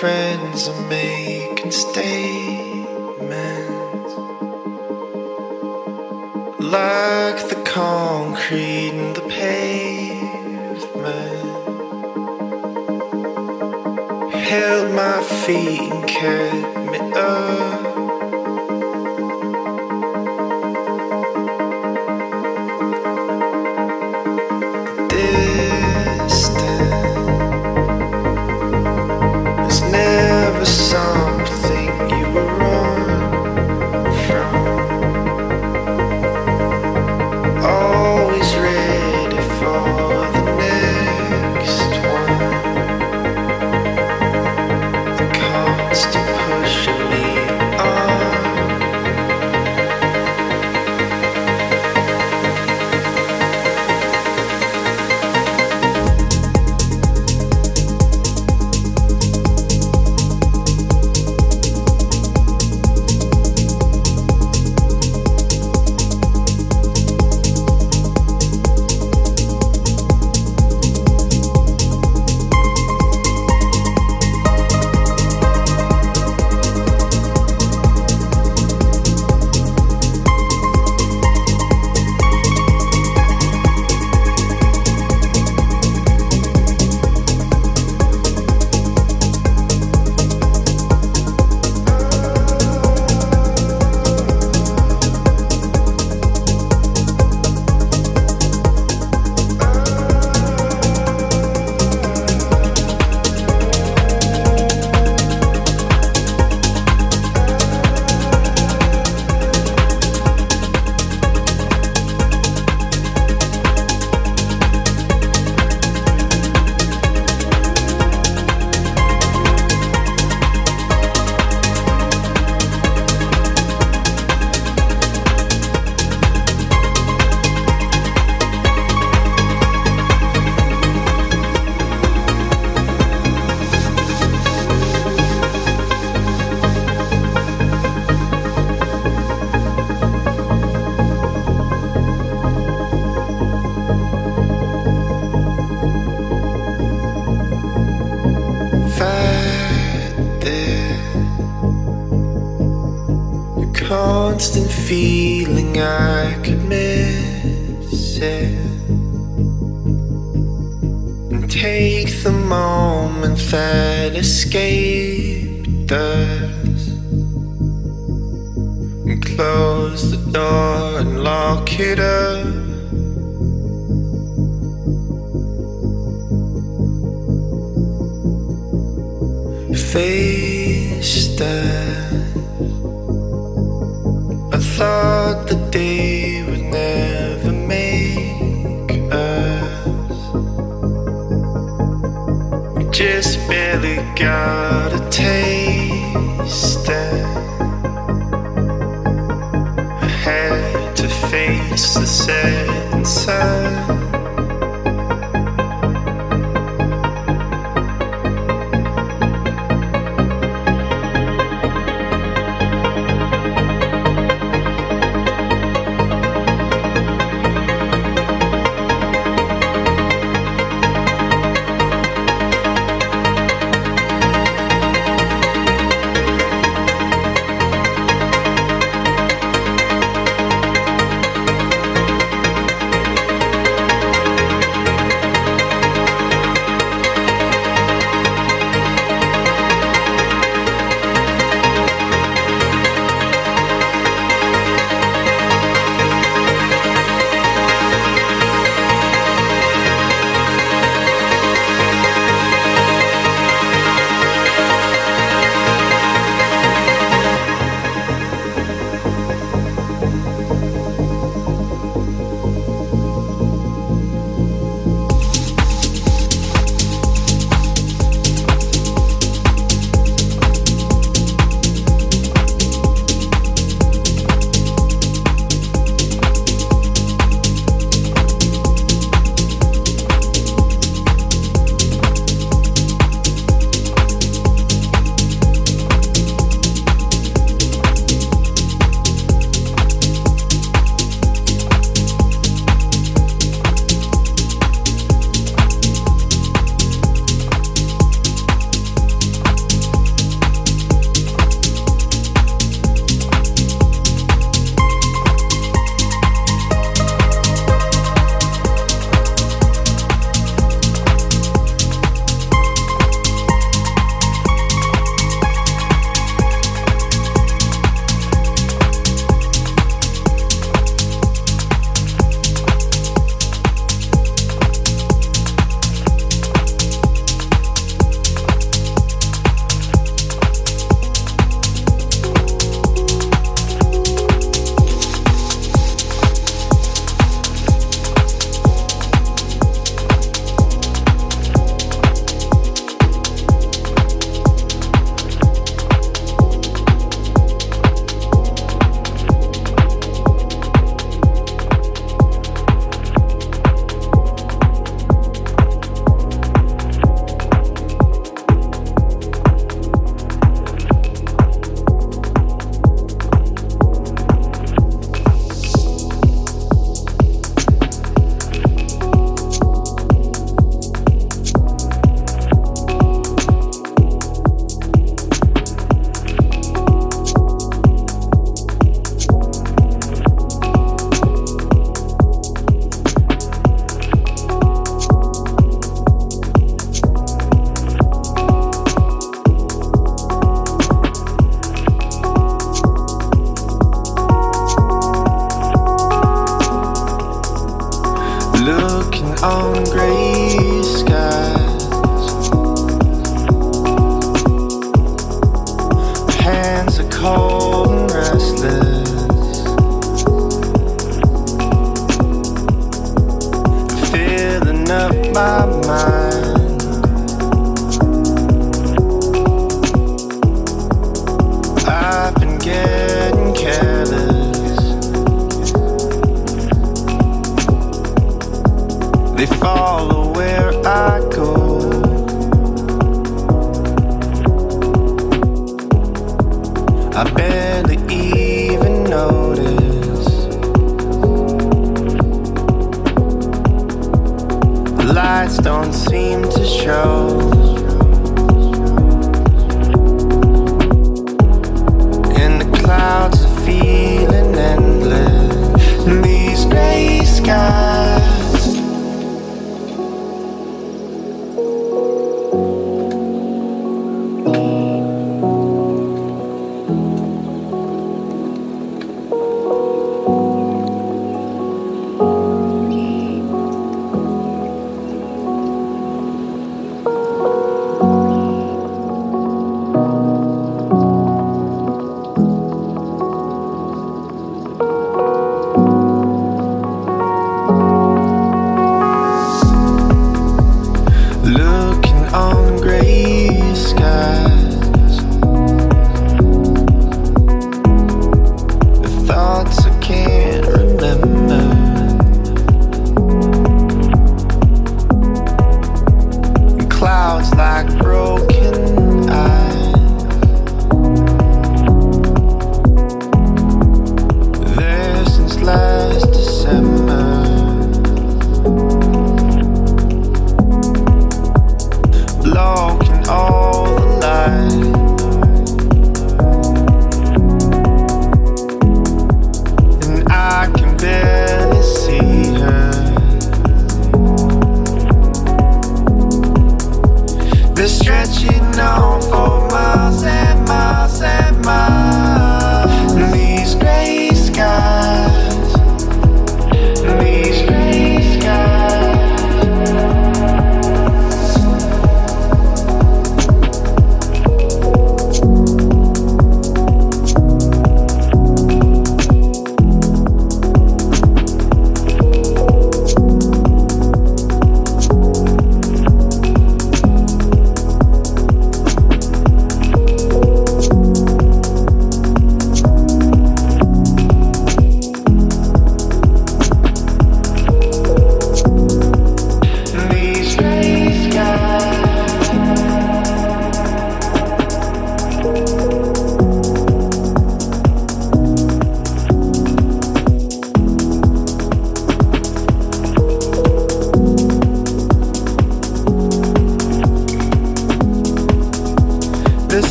Friends are making statements like the concrete in the pavement. Held my feet and kept me up. Feeling I could miss it. And take the moment that escaped us. And close the door and lock it up. Face that thought the day would never make us. We just barely got a taste. And I had to face the sun.